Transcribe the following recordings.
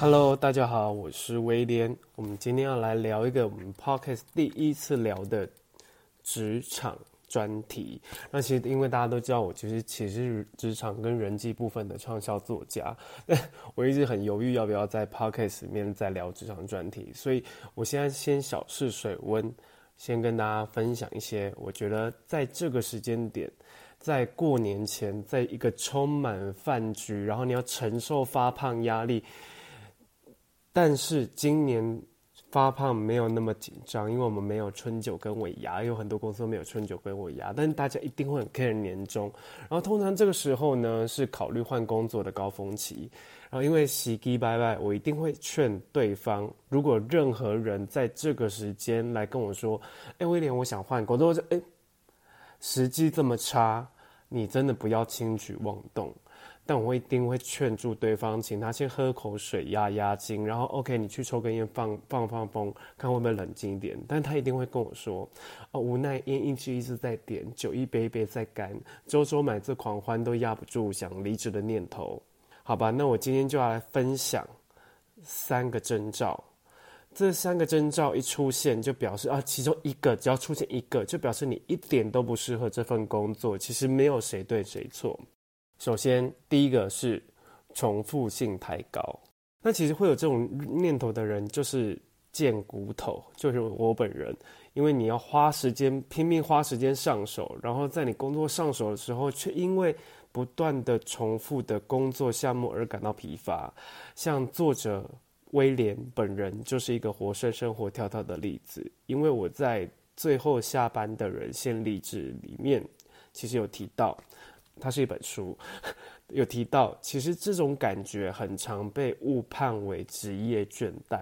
Hello，大家好，我是威廉。我们今天要来聊一个我们 Podcast 第一次聊的职场专题。那其实因为大家都知道，我其实其实是职场跟人际部分的畅销作家。我一直很犹豫要不要在 Podcast 里面再聊职场专题，所以我现在先小试水温，先跟大家分享一些我觉得在这个时间点，在过年前，在一个充满饭局，然后你要承受发胖压力。但是今年发胖没有那么紧张，因为我们没有春酒跟尾牙，有很多公司都没有春酒跟尾牙，但是大家一定会很 care 年终。然后通常这个时候呢，是考虑换工作的高峰期。然后因为喜基拜拜，我一定会劝对方，如果任何人在这个时间来跟我说：“哎，威廉，我想换工作。”我就哎，时机这么差，你真的不要轻举妄动。但我一定会劝住对方，请他先喝口水压压惊，然后 OK，你去抽根烟放放放风，看会不会冷静一点。但他一定会跟我说：“哦，无奈烟一支一支在点，酒一杯一杯在干，周周买这狂欢都压不住想离职的念头。”好吧，那我今天就要来分享三个征兆。这三个征兆一出现，就表示啊，其中一个只要出现一个，就表示你一点都不适合这份工作。其实没有谁对谁错。首先，第一个是重复性太高。那其实会有这种念头的人，就是贱骨头，就是我本人。因为你要花时间，拼命花时间上手，然后在你工作上手的时候，却因为不断的重复的工作项目而感到疲乏。像作者威廉本人就是一个活生生活跳跳的例子。因为我在最后下班的人先离职里面，其实有提到。它是一本书，有提到，其实这种感觉很常被误判为职业倦怠。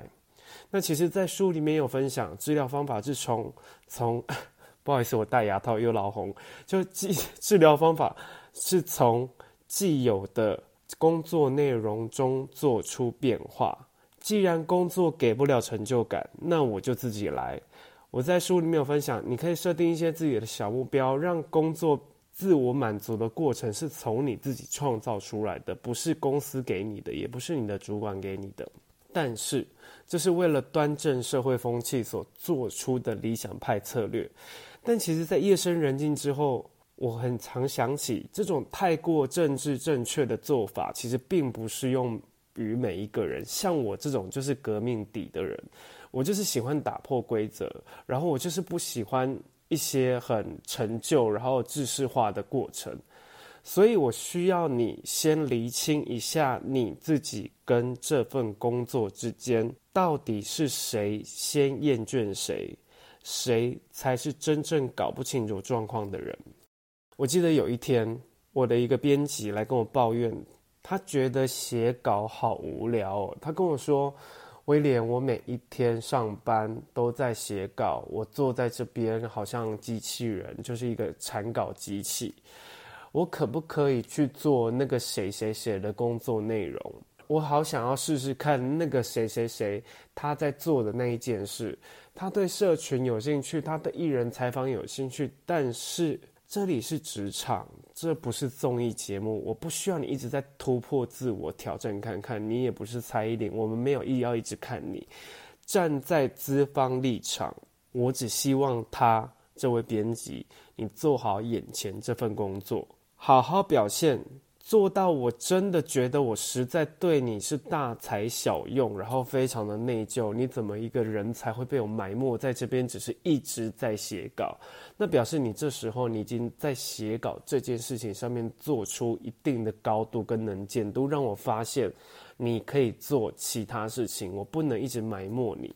那其实，在书里面有分享治疗方法是从从，不好意思，我戴牙套又老红，就治治疗方法是从既有的工作内容中做出变化。既然工作给不了成就感，那我就自己来。我在书里面有分享，你可以设定一些自己的小目标，让工作。自我满足的过程是从你自己创造出来的，不是公司给你的，也不是你的主管给你的。但是，这是为了端正社会风气所做出的理想派策略。但其实，在夜深人静之后，我很常想起，这种太过政治正确的做法，其实并不适用于每一个人。像我这种就是革命底的人，我就是喜欢打破规则，然后我就是不喜欢。一些很陈旧，然后制式化的过程，所以我需要你先厘清一下你自己跟这份工作之间到底是谁先厌倦谁，谁才是真正搞不清楚状况的人。我记得有一天，我的一个编辑来跟我抱怨，他觉得写稿好无聊哦，他跟我说。威廉，我每一天上班都在写稿，我坐在这边好像机器人，就是一个产稿机器。我可不可以去做那个谁谁谁的工作内容？我好想要试试看那个谁谁谁他在做的那一件事。他对社群有兴趣，他对艺人采访有兴趣，但是。这里是职场，这不是综艺节目。我不需要你一直在突破自我、挑战看看。你也不是蔡依林，我们没有意要一直看你。站在资方立场，我只希望他这位编辑，你做好眼前这份工作，好好表现。做到我真的觉得我实在对你是大材小用，然后非常的内疚。你怎么一个人才会被我埋没在这边？只是一直在写稿，那表示你这时候你已经在写稿这件事情上面做出一定的高度跟能见度，让我发现你可以做其他事情。我不能一直埋没你，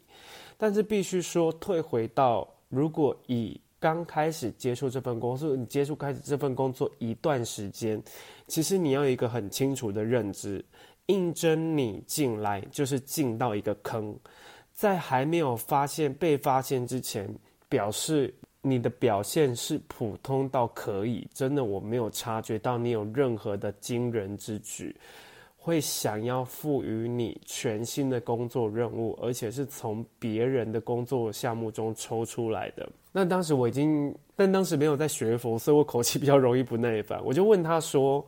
但是必须说，退回到如果以。刚开始接触这份工作，你接触开始这份工作一段时间，其实你要有一个很清楚的认知，应征你进来就是进到一个坑，在还没有发现被发现之前，表示你的表现是普通到可以，真的我没有察觉到你有任何的惊人之举。会想要赋予你全新的工作任务，而且是从别人的工作项目中抽出来的。那当时我已经，但当时没有在学佛，所以我口气比较容易不耐烦。我就问他说：“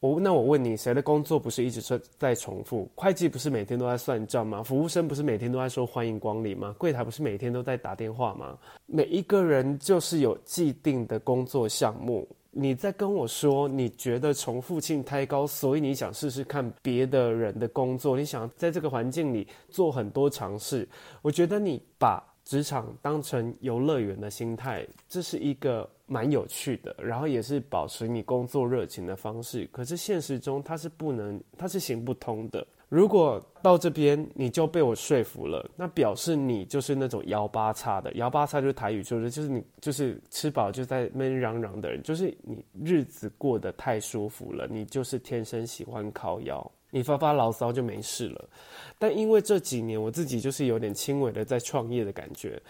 我那我问你，谁的工作不是一直在在重复？会计不是每天都在算账吗？服务生不是每天都在说欢迎光临吗？柜台不是每天都在打电话吗？每一个人就是有既定的工作项目。”你在跟我说，你觉得重复性太高，所以你想试试看别的人的工作，你想在这个环境里做很多尝试。我觉得你把职场当成游乐园的心态，这是一个蛮有趣的，然后也是保持你工作热情的方式。可是现实中它是不能，它是行不通的。如果到这边你就被我说服了，那表示你就是那种幺八叉的，幺八叉就是台语说的，就是你就是吃饱就在那嚷嚷的人，就是你日子过得太舒服了，你就是天生喜欢靠腰，你发发牢骚就没事了。但因为这几年我自己就是有点轻微的在创业的感觉。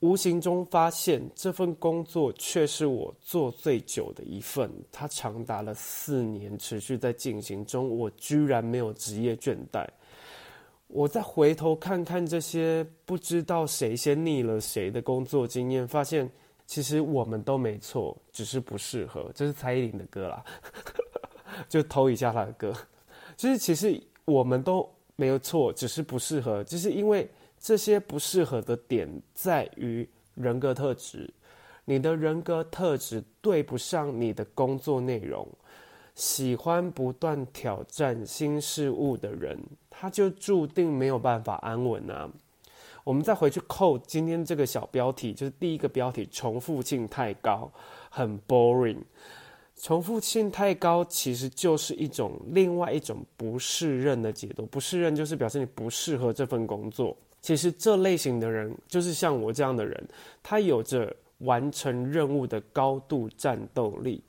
无形中发现这份工作却是我做最久的一份，它长达了四年，持续在进行中。我居然没有职业倦怠。我再回头看看这些不知道谁先腻了谁的工作经验，发现其实我们都没错，只是不适合。这是蔡依林的歌啦，就偷一下她的歌。就是其实我们都没有错，只是不适合，就是因为。这些不适合的点在于人格特质，你的人格特质对不上你的工作内容。喜欢不断挑战新事物的人，他就注定没有办法安稳啊。我们再回去扣今天这个小标题，就是第一个标题：重复性太高，很 boring。重复性太高，其实就是一种另外一种不适任的解读。不适任就是表示你不适合这份工作。其实这类型的人，就是像我这样的人，他有着完成任务的高度战斗力，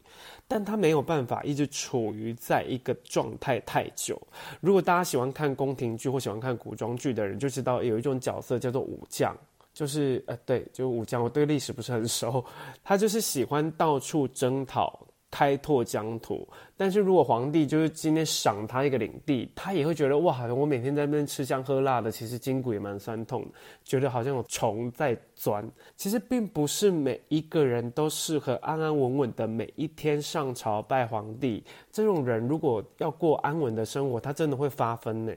但他没有办法一直处于在一个状态太久。如果大家喜欢看宫廷剧或喜欢看古装剧的人，就知道有一种角色叫做武将，就是呃，对，就武将。我对历史不是很熟，他就是喜欢到处征讨。开拓疆土，但是如果皇帝就是今天赏他一个领地，他也会觉得哇，我每天在那边吃香喝辣的，其实筋骨也蛮酸痛，觉得好像有虫在钻。其实并不是每一个人都适合安安稳稳的每一天上朝拜皇帝。这种人如果要过安稳的生活，他真的会发疯呢。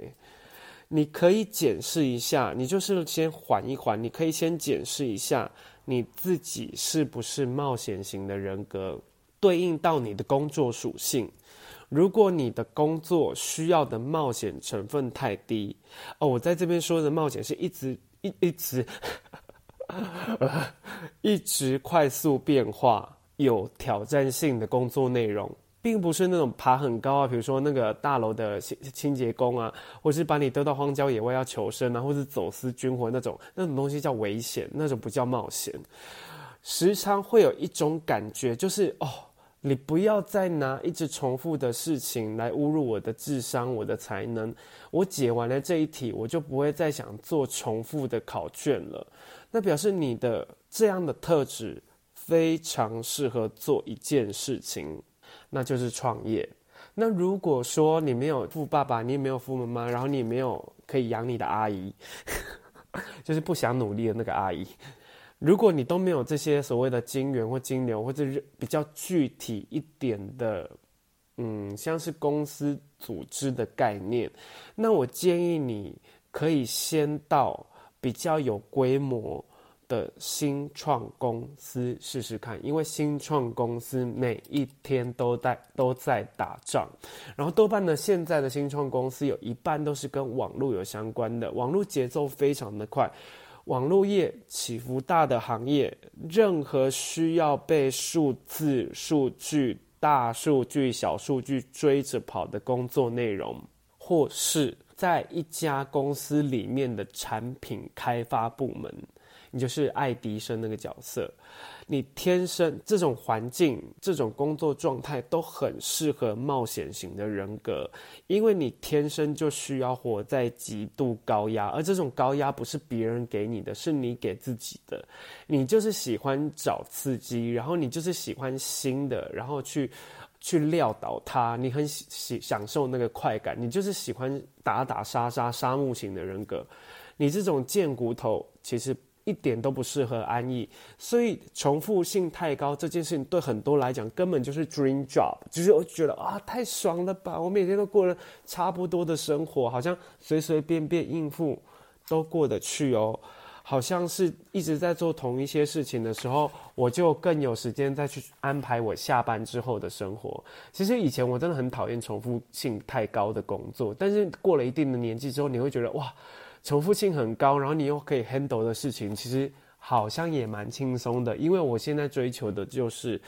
你可以检视一下，你就是先缓一缓，你可以先检视一下你自己是不是冒险型的人格。对应到你的工作属性，如果你的工作需要的冒险成分太低，哦，我在这边说的冒险是一直一一直 一直快速变化、有挑战性的工作内容，并不是那种爬很高啊，比如说那个大楼的清清洁工啊，或是把你丢到荒郊野外要求生啊，或是走私军火那种，那种东西叫危险，那种不叫冒险。时常会有一种感觉，就是哦。你不要再拿一直重复的事情来侮辱我的智商、我的才能。我解完了这一题，我就不会再想做重复的考卷了。那表示你的这样的特质非常适合做一件事情，那就是创业。那如果说你没有富爸爸，你也没有富妈妈，然后你没有可以养你的阿姨，就是不想努力的那个阿姨。如果你都没有这些所谓的金援或金流，或者比较具体一点的，嗯，像是公司组织的概念，那我建议你可以先到比较有规模的新创公司试试看，因为新创公司每一天都在都在打仗，然后多半呢，现在的新创公司有一半都是跟网络有相关的，网络节奏非常的快。网络业起伏大的行业，任何需要被数字、数据、大数据、小数据追着跑的工作内容，或是在一家公司里面的产品开发部门，你就是爱迪生那个角色。你天生这种环境、这种工作状态都很适合冒险型的人格，因为你天生就需要活在极度高压，而这种高压不是别人给你的，是你给自己的。你就是喜欢找刺激，然后你就是喜欢新的，然后去去撂倒他，你很喜喜享受那个快感，你就是喜欢打打杀杀杀戮型的人格。你这种贱骨头，其实。一点都不适合安逸，所以重复性太高这件事情对很多来讲根本就是 dream job，就是我觉得啊太爽了吧，我每天都过了差不多的生活，好像随随便便应付都过得去哦，好像是一直在做同一些事情的时候，我就更有时间再去安排我下班之后的生活。其实以前我真的很讨厌重复性太高的工作，但是过了一定的年纪之后，你会觉得哇。重复性很高，然后你又可以 handle 的事情，其实好像也蛮轻松的。因为我现在追求的就是，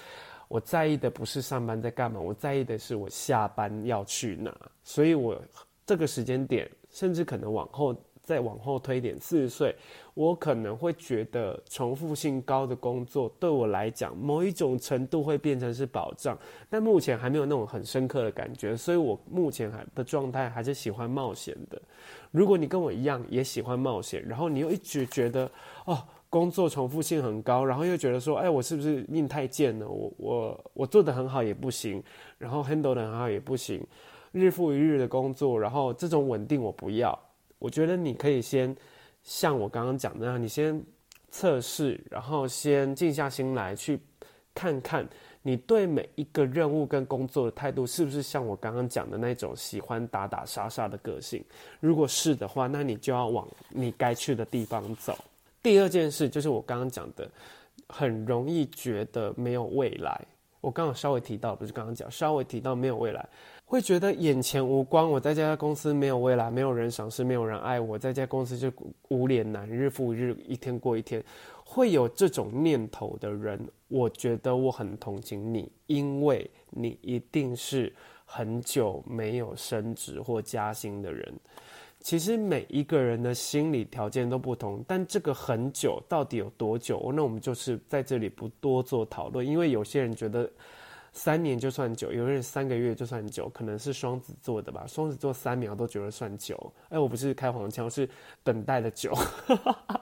我在意的不是上班在干嘛，我在意的是我下班要去哪。所以我这个时间点，甚至可能往后。再往后推点，四十岁，我可能会觉得重复性高的工作对我来讲，某一种程度会变成是保障，但目前还没有那种很深刻的感觉，所以我目前还的状态还是喜欢冒险的。如果你跟我一样也喜欢冒险，然后你又一直觉得哦，工作重复性很高，然后又觉得说，哎，我是不是命太贱了？我我我做的很好也不行，然后 handle 得很好也不行，日复一日的工作，然后这种稳定我不要。我觉得你可以先像我刚刚讲的那样，你先测试，然后先静下心来去看看你对每一个任务跟工作的态度是不是像我刚刚讲的那种喜欢打打杀杀的个性。如果是的话，那你就要往你该去的地方走。第二件事就是我刚刚讲的，很容易觉得没有未来。我刚刚稍微提到，不是刚刚讲，稍微提到没有未来。会觉得眼前无光，我在这家公司没有未来，没有人赏识，没有人爱我，在这家公司就无脸男，日复一日，一天过一天，会有这种念头的人，我觉得我很同情你，因为你一定是很久没有升职或加薪的人。其实每一个人的心理条件都不同，但这个很久到底有多久？那我们就是在这里不多做讨论，因为有些人觉得。三年就算久，有些人三个月就算久，可能是双子座的吧。双子座三秒都觉得算久。哎，我不是开黄腔，是等待的久。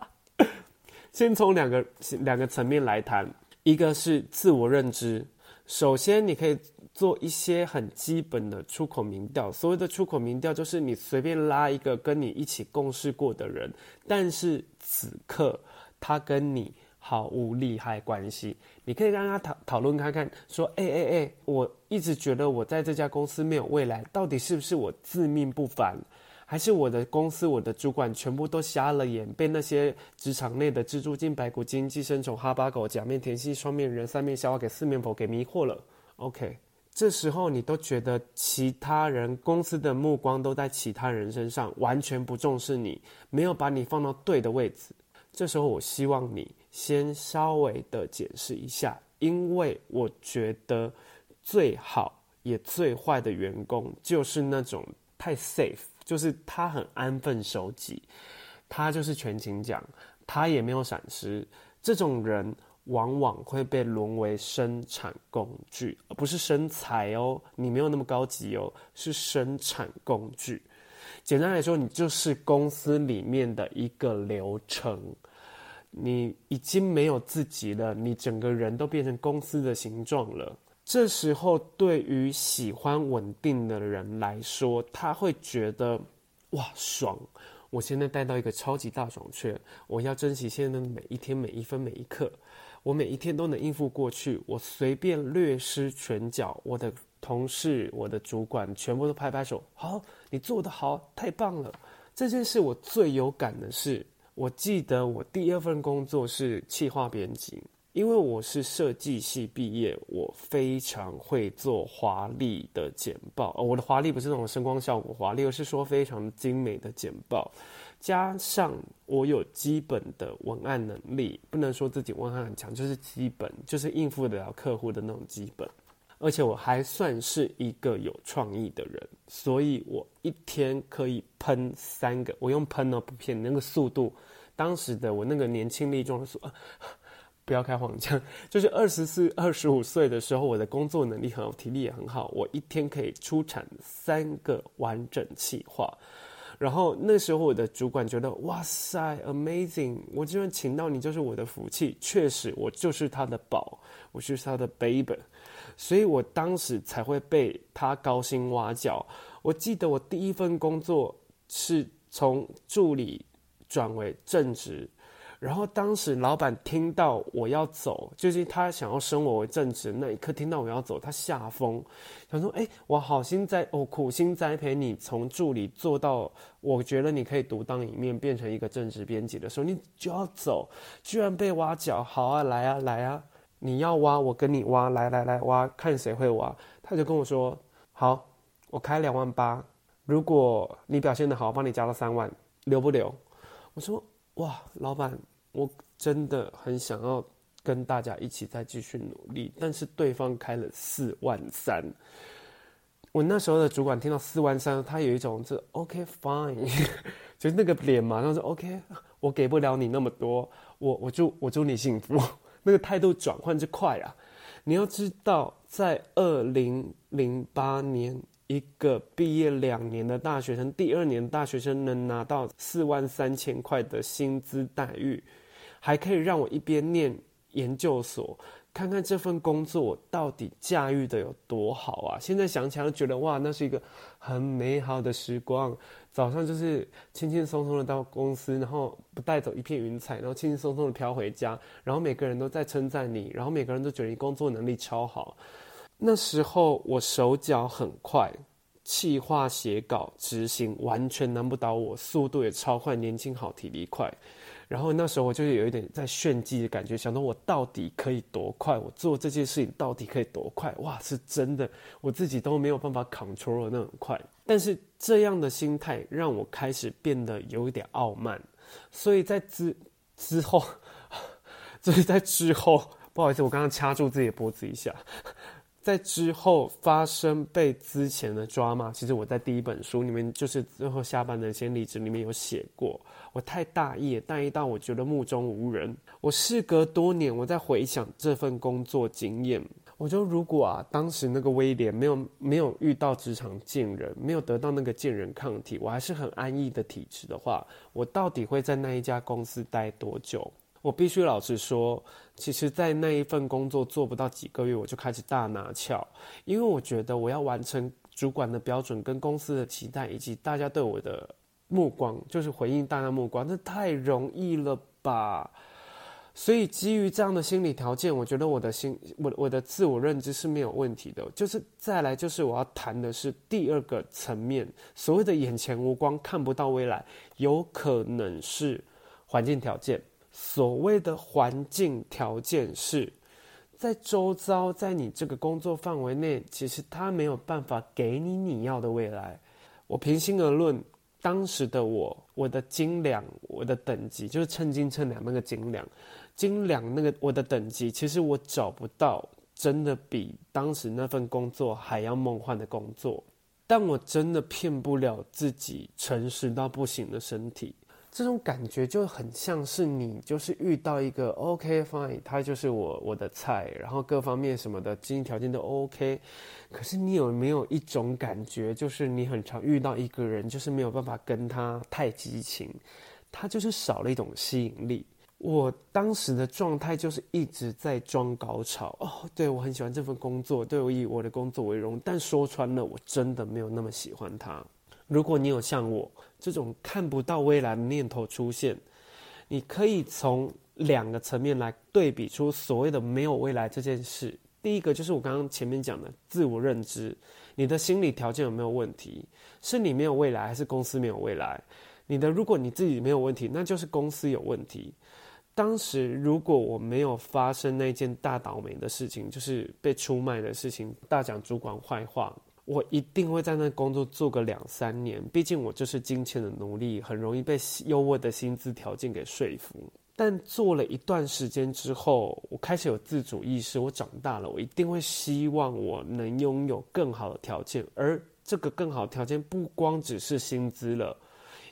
先从两个两个层面来谈，一个是自我认知。首先，你可以做一些很基本的出口民调。所谓的出口民调，就是你随便拉一个跟你一起共事过的人，但是此刻他跟你。毫无利害关系，你可以跟他讨讨论看看，说，哎哎哎，我一直觉得我在这家公司没有未来，到底是不是我自命不凡，还是我的公司我的主管全部都瞎了眼，被那些职场内的蜘蛛精、白骨精、寄生虫、哈巴狗、假面甜心、双面人、三面笑话给四面佛给迷惑了？OK，这时候你都觉得其他人公司的目光都在其他人身上，完全不重视你，没有把你放到对的位置。这时候我希望你。先稍微的解释一下，因为我觉得最好也最坏的员工就是那种太 safe，就是他很安分守己，他就是全勤奖，他也没有闪失。这种人往往会被沦为生产工具，而不是生财哦。你没有那么高级哦，是生产工具。简单来说，你就是公司里面的一个流程。你已经没有自己了，你整个人都变成公司的形状了。这时候，对于喜欢稳定的人来说，他会觉得哇爽！我现在带到一个超级大爽圈，我要珍惜现在的每一天、每一分、每一刻。我每一天都能应付过去，我随便略施拳脚，我的同事、我的主管全部都拍拍手，好，你做得好，太棒了！这件事我最有感的是。我记得我第二份工作是企划编辑，因为我是设计系毕业，我非常会做华丽的简报。我的华丽不是那种声光效果华丽，而是说非常精美的简报。加上我有基本的文案能力，不能说自己文案很强，就是基本，就是应付得了客户的那种基本。而且我还算是一个有创意的人，所以我一天可以喷三个，我用喷哦，不骗你，那个速度当时的我那个年轻力壮的说，啊，不要开黄腔，就是二十四、二十五岁的时候，我的工作能力很好，体力也很好，我一天可以出产三个完整企划。然后那时候我的主管觉得，哇塞，amazing！我居然请到你，就是我的福气。确实，我就是他的宝，我就是他的 baby。所以我当时才会被他高薪挖角。我记得我第一份工作是从助理转为正职，然后当时老板听到我要走，就是他想要升我为正职那一刻，听到我要走，他吓疯，想说：“哎，我好心栽，我苦心栽培你，从助理做到，我觉得你可以独当一面，变成一个正职编辑的时候，你就要走，居然被挖角。好啊，来啊，来啊！”你要挖，我跟你挖，来来来挖，看谁会挖。他就跟我说：“好，我开两万八，如果你表现得好，我帮你加到三万，留不留？”我说：“哇，老板，我真的很想要跟大家一起再继续努力，但是对方开了四万三。”我那时候的主管听到四万三，他有一种这 OK fine，就是那个脸嘛，他说 OK，我给不了你那么多，我我祝我祝你幸福。那个态度转换之快啊！你要知道，在二零零八年，一个毕业两年的大学生，第二年大学生能拿到四万三千块的薪资待遇，还可以让我一边念研究所。看看这份工作到底驾驭的有多好啊！现在想起来觉得哇，那是一个很美好的时光。早上就是轻轻松松的到公司，然后不带走一片云彩，然后轻轻松松的飘回家，然后每个人都在称赞你，然后每个人都觉得你工作能力超好。那时候我手脚很快，企划写稿执行完全难不倒我，速度也超快，年轻好，体力快。然后那时候我就有一点在炫技的感觉，想到我到底可以多快？我做这件事情到底可以多快？哇，是真的，我自己都没有办法 control 那种快。但是这样的心态让我开始变得有一点傲慢，所以在之之后，所以在之后，不好意思，我刚刚掐住自己的脖子一下。在之后发生被之前的抓马，其实我在第一本书里面，就是最后下班的先离职里面有写过。我太大意，大意到我觉得目中无人。我事隔多年，我在回想这份工作经验，我就如果啊，当时那个威廉没有没有遇到职场贱人，没有得到那个贱人抗体，我还是很安逸的体质的话，我到底会在那一家公司待多久？我必须老实说，其实，在那一份工作做不到几个月，我就开始大拿翘，因为我觉得我要完成主管的标准、跟公司的期待，以及大家对我的目光，就是回应大家目光，这太容易了吧？所以基于这样的心理条件，我觉得我的心，我我的自我认知是没有问题的。就是再来，就是我要谈的是第二个层面，所谓的眼前无光，看不到未来，有可能是环境条件。所谓的环境条件是，在周遭，在你这个工作范围内，其实他没有办法给你你要的未来。我平心而论，当时的我，我的斤两，我的等级，就是称斤称两那个斤两，斤两那个我的等级，其实我找不到真的比当时那份工作还要梦幻的工作，但我真的骗不了自己，诚实到不行的身体。这种感觉就很像是你就是遇到一个 OK fine，他就是我我的菜，然后各方面什么的经济条件都 OK，可是你有没有一种感觉，就是你很常遇到一个人，就是没有办法跟他太激情，他就是少了一种吸引力。我当时的状态就是一直在装高潮哦，对，我很喜欢这份工作，对，我以我的工作为荣，但说穿了，我真的没有那么喜欢他。如果你有像我这种看不到未来的念头出现，你可以从两个层面来对比出所谓的没有未来这件事。第一个就是我刚刚前面讲的自我认知，你的心理条件有没有问题？是你没有未来，还是公司没有未来？你的，如果你自己没有问题，那就是公司有问题。当时如果我没有发生那件大倒霉的事情，就是被出卖的事情，大讲主管坏话。我一定会在那工作做个两三年，毕竟我就是金钱的奴隶，很容易被优渥的薪资条件给说服。但做了一段时间之后，我开始有自主意识，我长大了，我一定会希望我能拥有更好的条件，而这个更好条件不光只是薪资了，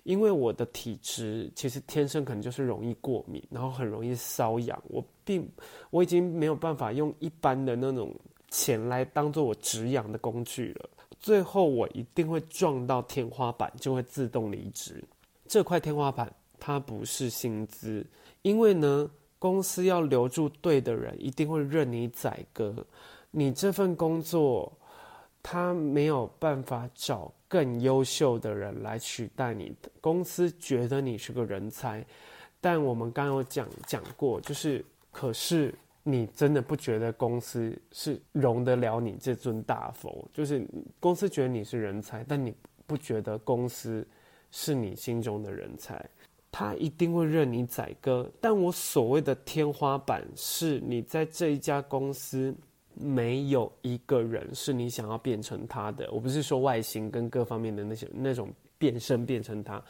因为我的体质其实天生可能就是容易过敏，然后很容易瘙痒。我并我已经没有办法用一般的那种钱来当做我止痒的工具了。最后我一定会撞到天花板，就会自动离职。这块天花板它不是薪资，因为呢，公司要留住对的人，一定会任你宰割。你这份工作。他没有办法找更优秀的人来取代你。公司觉得你是个人才，但我们刚刚有讲讲过，就是可是你真的不觉得公司是容得了你这尊大佛？就是公司觉得你是人才，但你不觉得公司是你心中的人才，他一定会任你宰割。但我所谓的天花板，是你在这一家公司。没有一个人是你想要变成他的。我不是说外形跟各方面的那些那种变身变成他，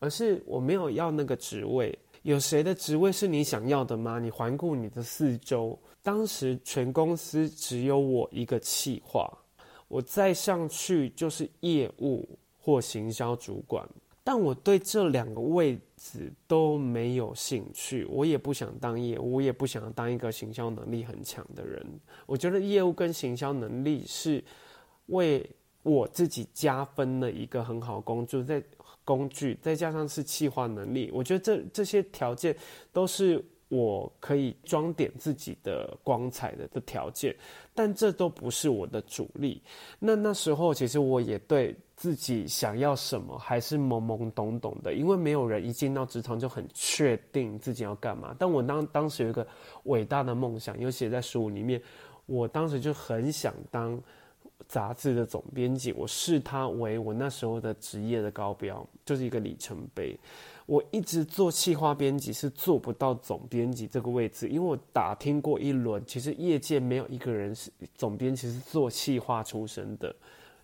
而是我没有要那个职位。有谁的职位是你想要的吗？你环顾你的四周，当时全公司只有我一个企划，我再上去就是业务或行销主管。但我对这两个位置都没有兴趣，我也不想当业务，我也不想当一个行销能力很强的人。我觉得业务跟行销能力是为我自己加分的一个很好工作，在工具再加上是企划能力，我觉得这这些条件都是我可以装点自己的光彩的的条件，但这都不是我的主力。那那时候其实我也对。自己想要什么还是懵懵懂懂的，因为没有人一进到职场就很确定自己要干嘛。但我当当时有一个伟大的梦想，又写在书里面。我当时就很想当杂志的总编辑，我视它为我那时候的职业的高标，就是一个里程碑。我一直做企划编辑是做不到总编辑这个位置，因为我打听过一轮，其实业界没有一个人是总编辑是做企划出身的，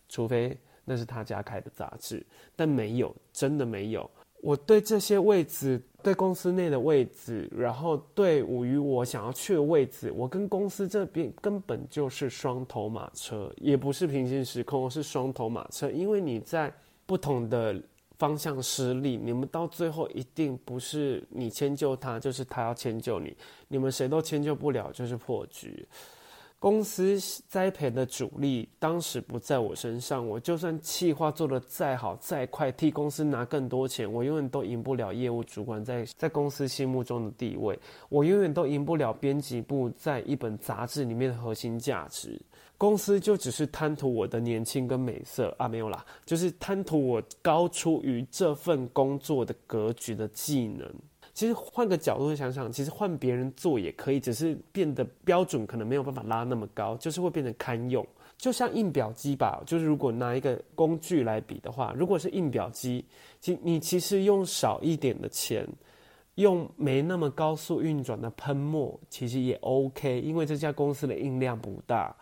除非。那是他家开的杂志，但没有，真的没有。我对这些位置，对公司内的位置，然后对于我想要去的位置，我跟公司这边根本就是双头马车，也不是平行时空，是双头马车。因为你在不同的方向施力，你们到最后一定不是你迁就他，就是他要迁就你，你们谁都迁就不了，就是破局。公司栽培的主力当时不在我身上，我就算企划做得再好再快，替公司拿更多钱，我永远都赢不了业务主管在在公司心目中的地位，我永远都赢不了编辑部在一本杂志里面的核心价值。公司就只是贪图我的年轻跟美色啊，没有啦，就是贪图我高出于这份工作的格局的技能。其实换个角度想想，其实换别人做也可以，只是变得标准可能没有办法拉那么高，就是会变成堪用。就像印表机吧，就是如果拿一个工具来比的话，如果是印表机，其你其实用少一点的钱，用没那么高速运转的喷墨，其实也 OK，因为这家公司的印量不大，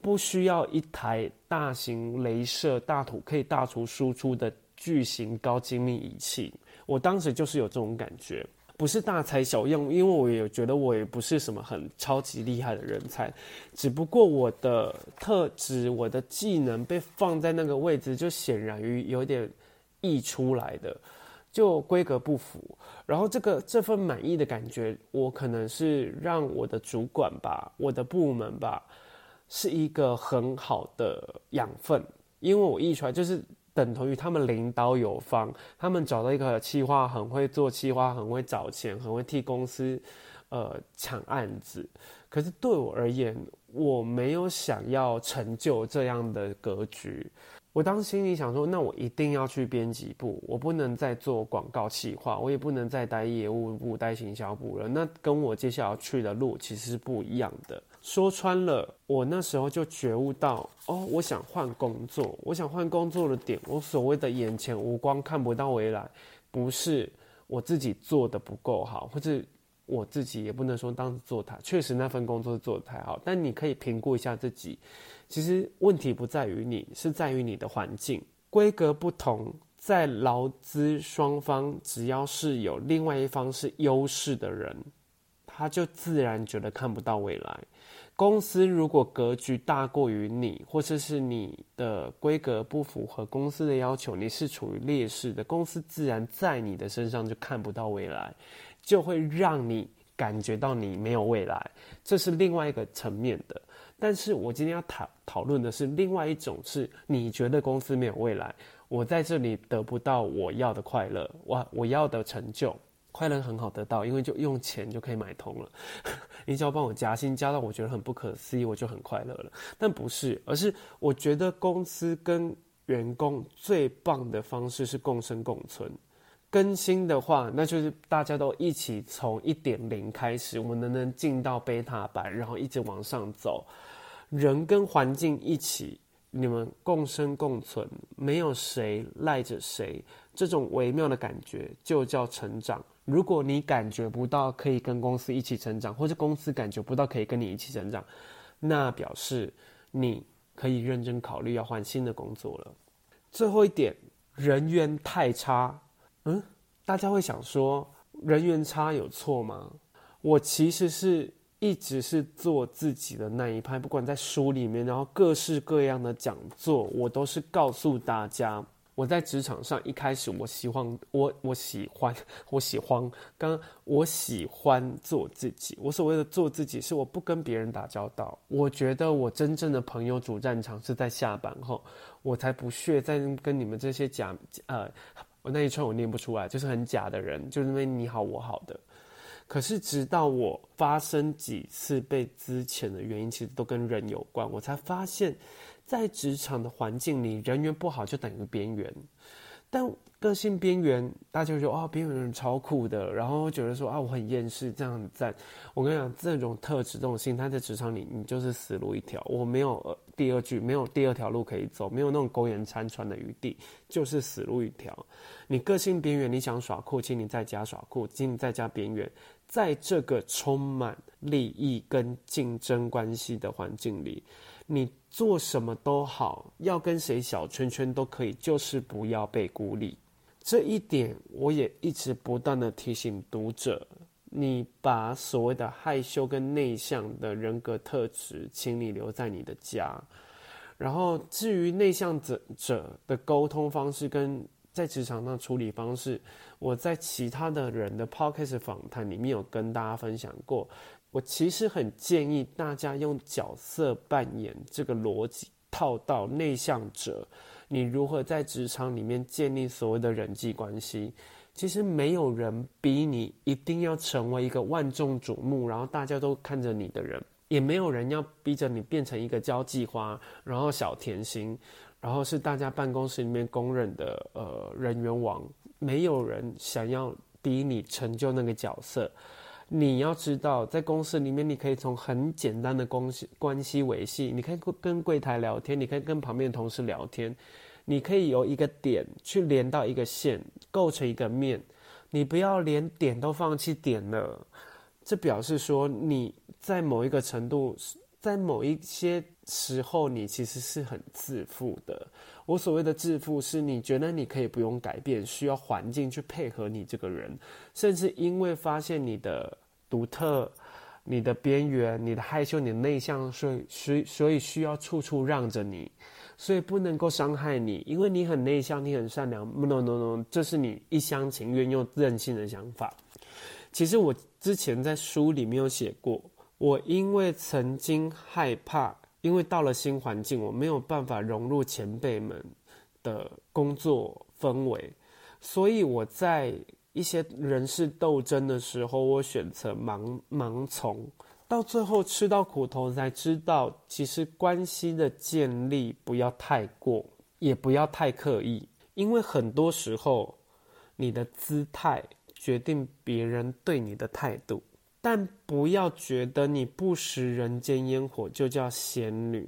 不需要一台大型镭射大图可以大图输出的巨型高精密仪器。我当时就是有这种感觉，不是大材小用，因为我也觉得我也不是什么很超级厉害的人才，只不过我的特质、我的技能被放在那个位置，就显然于有点溢出来的，就规格不符。然后这个这份满意的感觉，我可能是让我的主管吧，我的部门吧，是一个很好的养分，因为我溢出来就是。等同于他们领导有方，他们找到一个企划很会做企划，很会找钱，很会替公司，呃，抢案子。可是对我而言，我没有想要成就这样的格局。我当时心里想说，那我一定要去编辑部，我不能再做广告企划，我也不能再待业务部、待行销部了。那跟我接下来要去的路其实是不一样的。说穿了，我那时候就觉悟到，哦，我想换工作，我想换工作的点，我所谓的眼前无光看不到未来，不是我自己做的不够好，或者我自己也不能说当时做它，确实那份工作做得太好，但你可以评估一下自己，其实问题不在于你，是在于你的环境，规格不同，在劳资双方，只要是有另外一方是优势的人。他就自然觉得看不到未来。公司如果格局大过于你，或者是你的规格不符合公司的要求，你是处于劣势的，公司自然在你的身上就看不到未来，就会让你感觉到你没有未来。这是另外一个层面的。但是我今天要讨讨论的是另外一种，是你觉得公司没有未来，我在这里得不到我要的快乐，我我要的成就，快乐很好得到，因为就用钱就可以买通了。你只要帮我加薪，加到我觉得很不可思议，我就很快乐了。但不是，而是我觉得公司跟员工最棒的方式是共生共存。更新的话，那就是大家都一起从一点零开始，我们能不能进到贝塔版，然后一直往上走。人跟环境一起，你们共生共存，没有谁赖着谁，这种微妙的感觉就叫成长。如果你感觉不到可以跟公司一起成长，或者公司感觉不到可以跟你一起成长，那表示你可以认真考虑要换新的工作了。最后一点，人缘太差。嗯，大家会想说，人缘差有错吗？我其实是一直是做自己的那一派，不管在书里面，然后各式各样的讲座，我都是告诉大家，我在职场上一开始我喜欢我我喜欢 我喜欢刚我喜欢做自己。我所谓的做自己，是我不跟别人打交道。我觉得我真正的朋友主战场是在下班后，我才不屑再跟你们这些假呃。我那一串我念不出来，就是很假的人，就是因为你好我好的。可是直到我发生几次被资遣的原因，其实都跟人有关，我才发现，在职场的环境里，人缘不好就等于边缘。但个性边缘，大家就说啊，边缘人超酷的，然后觉得说啊，我很厌世，这样很赞。我跟你讲，这种特质、这种心态在职场里，你就是死路一条。我没有第二句，没有第二条路可以走，没有那种苟延残喘的余地，就是死路一条。你个性边缘，你想耍酷，请你在家耍酷，请你在家边缘。在这个充满利益跟竞争关系的环境里，你做什么都好，要跟谁小圈圈都可以，就是不要被孤立。这一点我也一直不断的提醒读者，你把所谓的害羞跟内向的人格特质，请你留在你的家。然后至于内向者者的沟通方式跟在职场上处理方式，我在其他的人的 podcast 访谈里面有跟大家分享过。我其实很建议大家用角色扮演这个逻辑套到内向者。你如何在职场里面建立所谓的人际关系？其实没有人逼你一定要成为一个万众瞩目，然后大家都看着你的人，也没有人要逼着你变成一个交际花，然后小甜心，然后是大家办公室里面公认的呃人缘王。没有人想要逼你成就那个角色。你要知道，在公司里面，你可以从很简单的关系关系维系，你可以跟柜台聊天，你可以跟旁边同事聊天，你可以由一个点去连到一个线，构成一个面。你不要连点都放弃点了，这表示说你在某一个程度，在某一些时候，你其实是很自负的。我所谓的自负，是你觉得你可以不用改变，需要环境去配合你这个人，甚至因为发现你的。独特，你的边缘，你的害羞，你的内向，所以所以所以需要处处让着你，所以不能够伤害你，因为你很内向，你很善良。No no no，这是你一厢情愿又任性的想法。其实我之前在书里面有写过，我因为曾经害怕，因为到了新环境，我没有办法融入前辈们的工作氛围，所以我在。一些人事斗争的时候，我选择盲盲从，到最后吃到苦头才知道，其实关系的建立不要太过，也不要太刻意，因为很多时候你的姿态决定别人对你的态度。但不要觉得你不食人间烟火就叫仙女，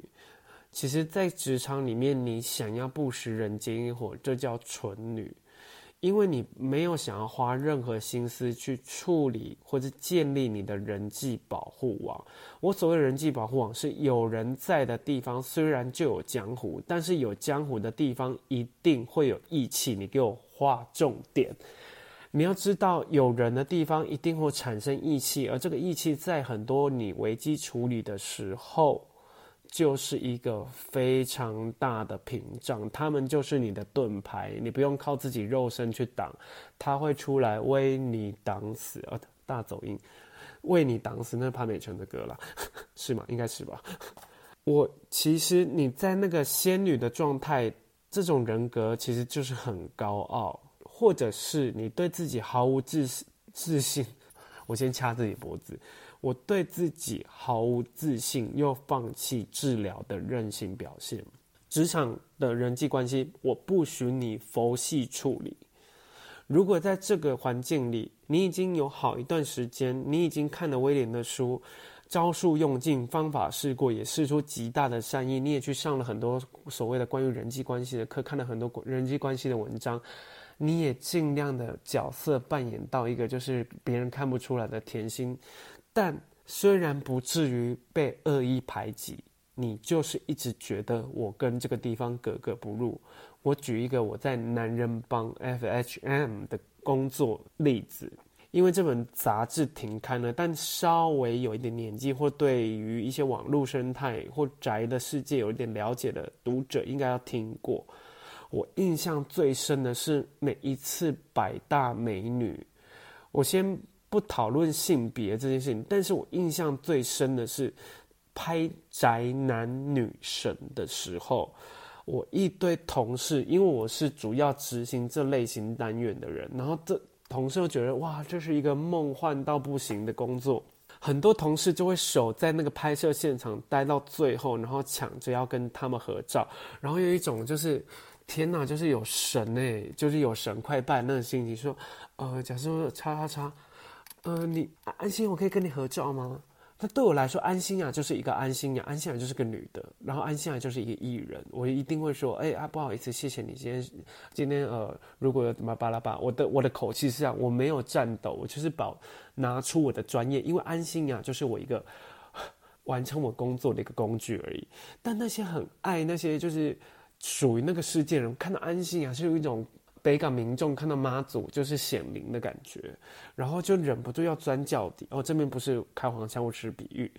其实，在职场里面，你想要不食人间烟火，这叫蠢女。因为你没有想要花任何心思去处理或者建立你的人际保护网。我所谓人际保护网是有人在的地方，虽然就有江湖，但是有江湖的地方一定会有义气。你给我划重点，你要知道，有人的地方一定会产生义气，而这个义气在很多你危机处理的时候，就是一个非常大的屏障。他们就是你的盾牌，你不用靠自己肉身去挡，他会出来为你挡死。呃，大走音，为你挡死，那是潘美辰的歌啦，是吗？应该是吧。我其实你在那个仙女的状态，这种人格其实就是很高傲。或者是你对自己毫无自自信，我先掐自己脖子。我对自己毫无自信，又放弃治疗的任性表现。职场的人际关系，我不许你佛系处理。如果在这个环境里，你已经有好一段时间，你已经看了威廉的书，招数用尽，方法试过，也试出极大的善意，你也去上了很多所谓的关于人际关系的课，看了很多人际关系的文章。你也尽量的角色扮演到一个就是别人看不出来的甜心，但虽然不至于被恶意排挤，你就是一直觉得我跟这个地方格格不入。我举一个我在男人帮 FHM 的工作例子，因为这本杂志停刊了，但稍微有一点年纪或对于一些网络生态或宅的世界有一点了解的读者，应该要听过。我印象最深的是每一次百大美女，我先不讨论性别这件事情，但是我印象最深的是拍宅男女神的时候，我一堆同事，因为我是主要执行这类型单元的人，然后这同事又觉得哇，这是一个梦幻到不行的工作，很多同事就会守在那个拍摄现场待到最后，然后抢着要跟他们合照，然后有一种就是。天呐，就是有神哎，就是有神快拜那个心情。说，呃，假设叉叉叉，呃，你安心，我可以跟你合照吗？那对我来说，安心啊，就是一个安心呀，安心啊，就是个女的，然后安心啊，就是一个艺人。我一定会说，哎啊，不好意思，谢谢你今天，今天呃，如果有怎么巴拉巴，我的我的口气是这样，我没有颤抖，我就是保拿出我的专业，因为安心啊，就是我一个 完成我工作的一个工具而已。但那些很爱那些就是。属于那个世界人看到安心啊，是有一种北港民众看到妈祖就是显灵的感觉，然后就忍不住要钻轿底。哦，这边不是开黄腔，我只是比喻，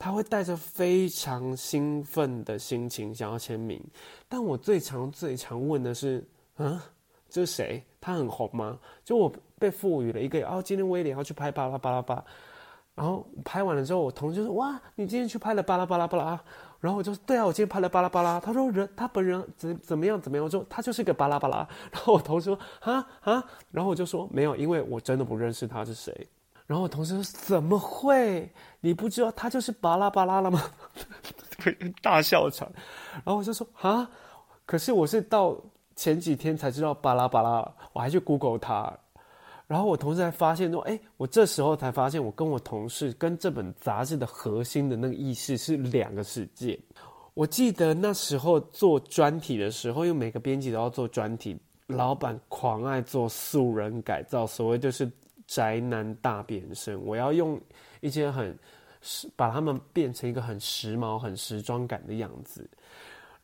他会带着非常兴奋的心情想要签名。但我最常最常问的是，啊，这是谁？他很红吗？就我被赋予了一个，哦，今天威廉要去拍巴拉巴拉巴，然后拍完了之后，我同事说，哇，你今天去拍了巴拉巴拉巴拉啊。然后我就说对啊，我今天拍了巴拉巴拉。他说人他本人怎怎么样怎么样？我说他就是个巴拉巴拉。然后我同事说啊啊，然后我就说没有，因为我真的不认识他是谁。然后我同事说怎么会？你不知道他就是巴拉巴拉了吗？大笑场。然后我就说啊，可是我是到前几天才知道巴拉巴拉，我还去 Google 他。然后我同事才发现说，哎，我这时候才发现，我跟我同事跟这本杂志的核心的那个意识是两个世界。我记得那时候做专题的时候，因为每个编辑都要做专题，老板狂爱做素人改造，所谓就是宅男大变身。我要用一些很把他们变成一个很时髦、很时装感的样子。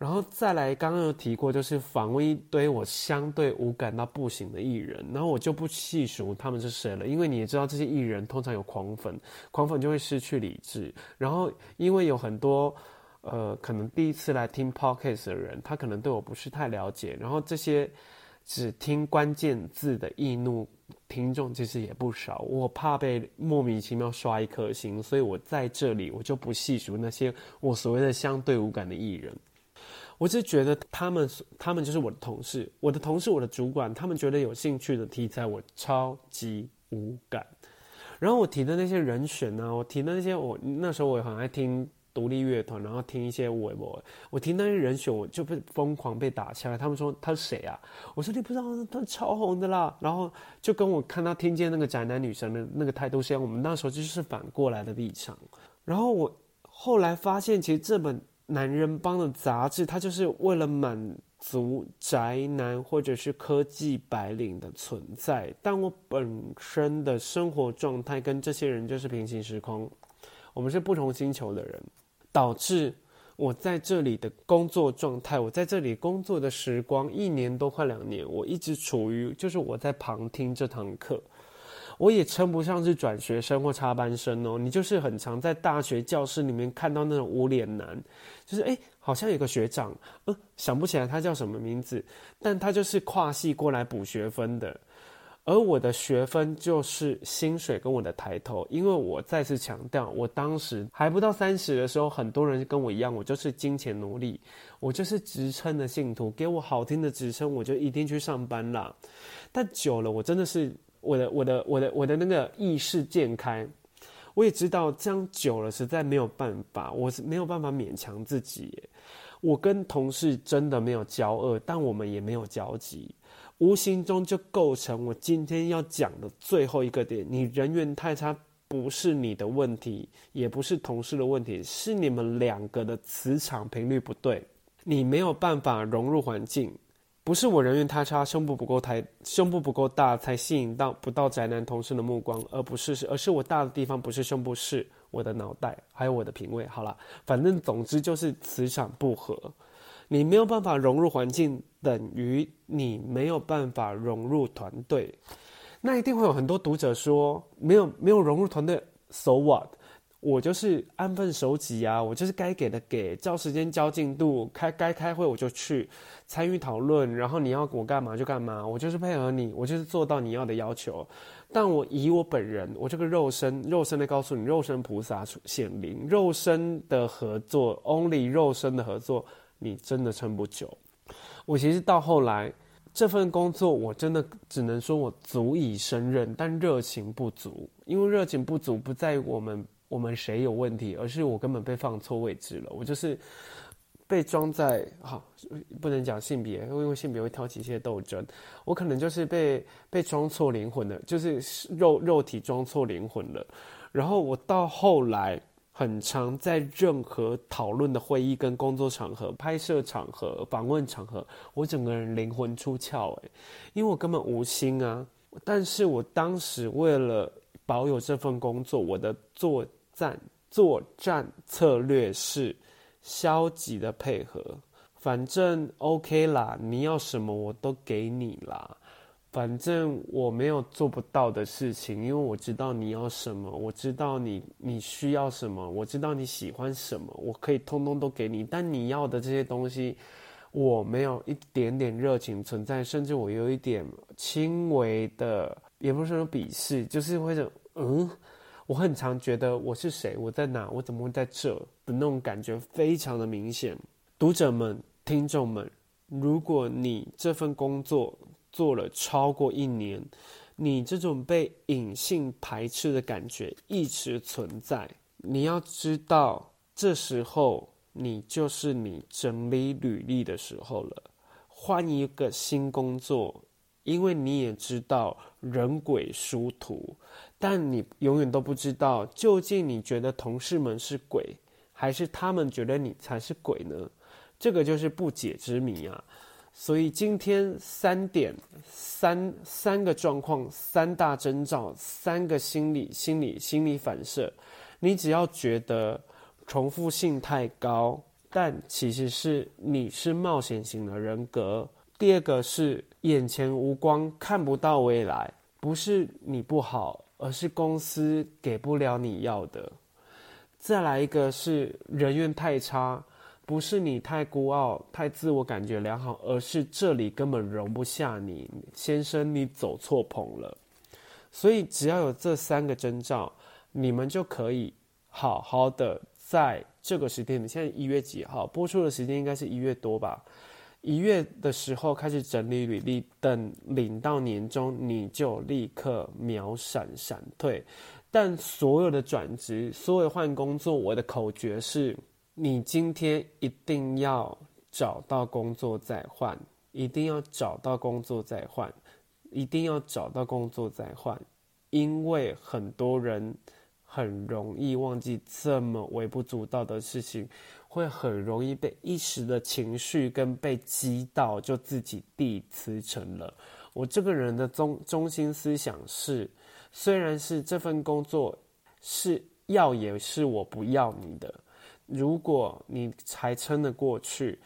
然后再来，刚刚有提过，就是访问一堆我相对无感到不行的艺人，然后我就不细数他们是谁了，因为你也知道，这些艺人通常有狂粉，狂粉就会失去理智。然后因为有很多呃，可能第一次来听 Podcast 的人，他可能对我不是太了解，然后这些只听关键字的易怒听众其实也不少，我怕被莫名其妙刷一颗星，所以我在这里我就不细数那些我所谓的相对无感的艺人。我是觉得他们，他们就是我的同事，我的同事，我的主管，他们觉得有兴趣的题材，我超级无感。然后我提的那些人选呢、我提的那些，我那时候我也很爱听独立乐团，然后听一些我我我听那些人选，我就被疯狂被打下来。他们说他是谁啊？我说你不知道，他超红的啦。然后就跟我看到听见那个宅男女神的那个态度是一样，我们那时候就是反过来的立场。然后我后来发现，其实这本。男人帮的杂志，它就是为了满足宅男或者是科技白领的存在。但我本身的生活状态跟这些人就是平行时空，我们是不同星球的人，导致我在这里的工作状态，我在这里工作的时光，一年多快两年，我一直处于就是我在旁听这堂课，我也称不上是转学生或插班生哦。你就是很常在大学教室里面看到那种无脸男，就是哎，好像有个学长，呃，想不起来他叫什么名字，但他就是跨系过来补学分的。而我的学分就是薪水跟我的抬头，因为我再次强调，我当时还不到三十的时候，很多人跟我一样，我就是金钱奴隶，我就是职称的信徒，给我好听的职称，我就一定去上班啦。但久了，我真的是我的我的我的我的那个意识渐开，我也知道这样久了实在没有办法，我是没有办法勉强自己。我跟同事真的没有交恶，但我们也没有交集。无形中就构成我今天要讲的最后一个点：你人缘太差，不是你的问题，也不是同事的问题，是你们两个的磁场频率不对，你没有办法融入环境。不是我人缘太差，胸部不够抬，胸部不够大才吸引到不到宅男同事的目光，而不是，而是我大的地方不是胸部，是我的脑袋，还有我的品味。好了，反正总之就是磁场不合。你没有办法融入环境，等于你没有办法融入团队。那一定会有很多读者说，没有没有融入团队，so what？我就是安分守己啊，我就是该给的给，照时间交进度，开该开会我就去参与讨论，然后你要我干嘛就干嘛，我就是配合你，我就是做到你要的要求。但我以我本人，我这个肉身，肉身的告诉你，肉身菩萨显灵，肉身的合作，only 肉身的合作。你真的撑不久。我其实到后来，这份工作我真的只能说我足以胜任，但热情不足。因为热情不足不在于我们我们谁有问题，而是我根本被放错位置了。我就是被装在好，不能讲性别，因为性别会挑起一些斗争。我可能就是被被装错灵魂了，就是肉肉体装错灵魂了。然后我到后来。很常在任何讨论的会议、跟工作场合、拍摄场合、访问场合，我整个人灵魂出窍哎，因为我根本无心啊。但是我当时为了保有这份工作，我的做战作战策略是消极的配合，反正 OK 啦，你要什么我都给你啦。反正我没有做不到的事情，因为我知道你要什么，我知道你你需要什么，我知道你喜欢什么，我可以通通都给你。但你要的这些东西，我没有一点点热情存在，甚至我有一点轻微的，也不是说鄙视，就是会说，嗯，我很常觉得我是谁，我在哪，我怎么会在这的那种感觉非常的明显。读者们、听众们，如果你这份工作，做了超过一年，你这种被隐性排斥的感觉一直存在。你要知道，这时候你就是你整理履历的时候了。换一个新工作，因为你也知道人鬼殊途，但你永远都不知道，究竟你觉得同事们是鬼，还是他们觉得你才是鬼呢？这个就是不解之谜啊。所以今天三点三三个状况，三大征兆，三个心理心理心理反射。你只要觉得重复性太高，但其实是你是冒险型的人格。第二个是眼前无光，看不到未来，不是你不好，而是公司给不了你要的。再来一个是人缘太差。不是你太孤傲、太自我感觉良好，而是这里根本容不下你，先生，你走错棚了。所以只要有这三个征兆，你们就可以好好的在这个时间，你现在一月几号？播出的时间应该是一月多吧？一月的时候开始整理履历，等领到年终，你就立刻秒闪闪退。但所有的转职，所有换工作，我的口诀是。你今天一定要找到工作再换，一定要找到工作再换，一定要找到工作再换，因为很多人很容易忘记这么微不足道的事情，会很容易被一时的情绪跟被激到，就自己递辞呈了。我这个人的中中心思想是，虽然是这份工作是要也是我不要你的。如果你还撑得过去，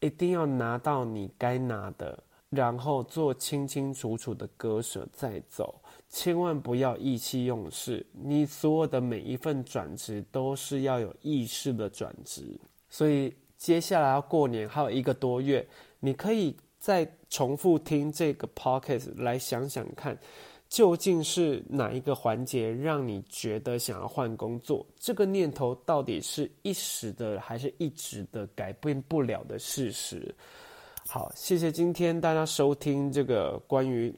一定要拿到你该拿的，然后做清清楚楚的割舍再走，千万不要意气用事。你所有的每一份转职都是要有意识的转职，所以接下来要过年还有一个多月，你可以再重复听这个 podcast 来想想看。究竟是哪一个环节让你觉得想要换工作？这个念头到底是一时的，还是一直的改变不了的事实？好，谢谢今天大家收听这个关于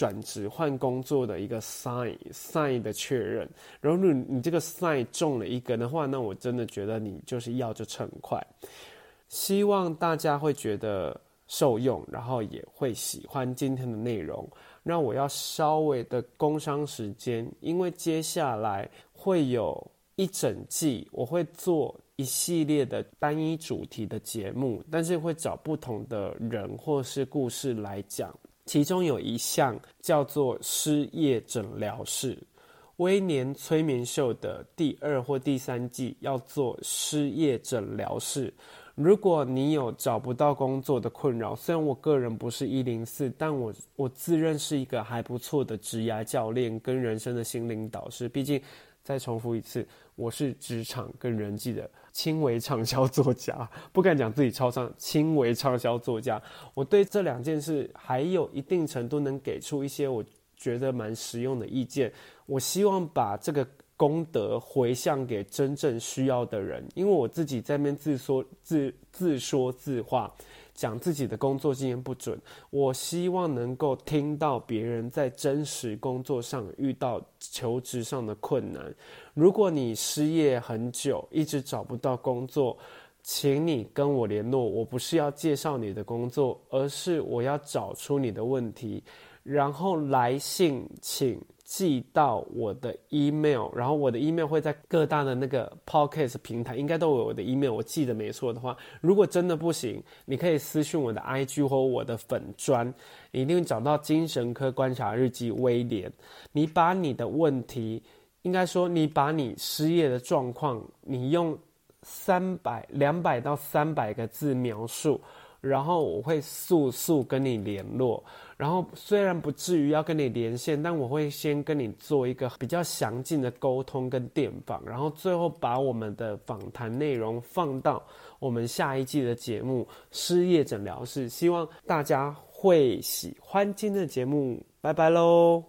转职换工作的一个 sign sign 的确认。然后你你这个 sign 中了一个的话，那我真的觉得你就是要就趁快。希望大家会觉得受用，然后也会喜欢今天的内容。那我要稍微的工商时间，因为接下来会有一整季，我会做一系列的单一主题的节目，但是会找不同的人或是故事来讲。其中有一项叫做失业诊疗室，威廉催眠秀的第二或第三季要做失业诊疗室。如果你有找不到工作的困扰，虽然我个人不是一零四，但我我自认是一个还不错的职涯教练跟人生的心灵导师。毕竟，再重复一次，我是职场跟人际的轻微畅销作家，不敢讲自己超畅，轻微畅销作家。我对这两件事还有一定程度能给出一些我觉得蛮实用的意见。我希望把这个。功德回向给真正需要的人，因为我自己在那边自说自自说自话，讲自己的工作经验不准。我希望能够听到别人在真实工作上遇到求职上的困难。如果你失业很久，一直找不到工作，请你跟我联络。我不是要介绍你的工作，而是我要找出你的问题，然后来信请。寄到我的 email，然后我的 email 会在各大的那个 podcast 平台，应该都有我的 email。我记得没错的话，如果真的不行，你可以私信我的 IG 或我的粉专，你一定找到精神科观察日记威廉。你把你的问题，应该说你把你失业的状况，你用三百、两百到三百个字描述。然后我会速速跟你联络，然后虽然不至于要跟你连线，但我会先跟你做一个比较详尽的沟通跟电访，然后最后把我们的访谈内容放到我们下一季的节目《失业诊疗室》，希望大家会喜欢今天的节目，拜拜喽。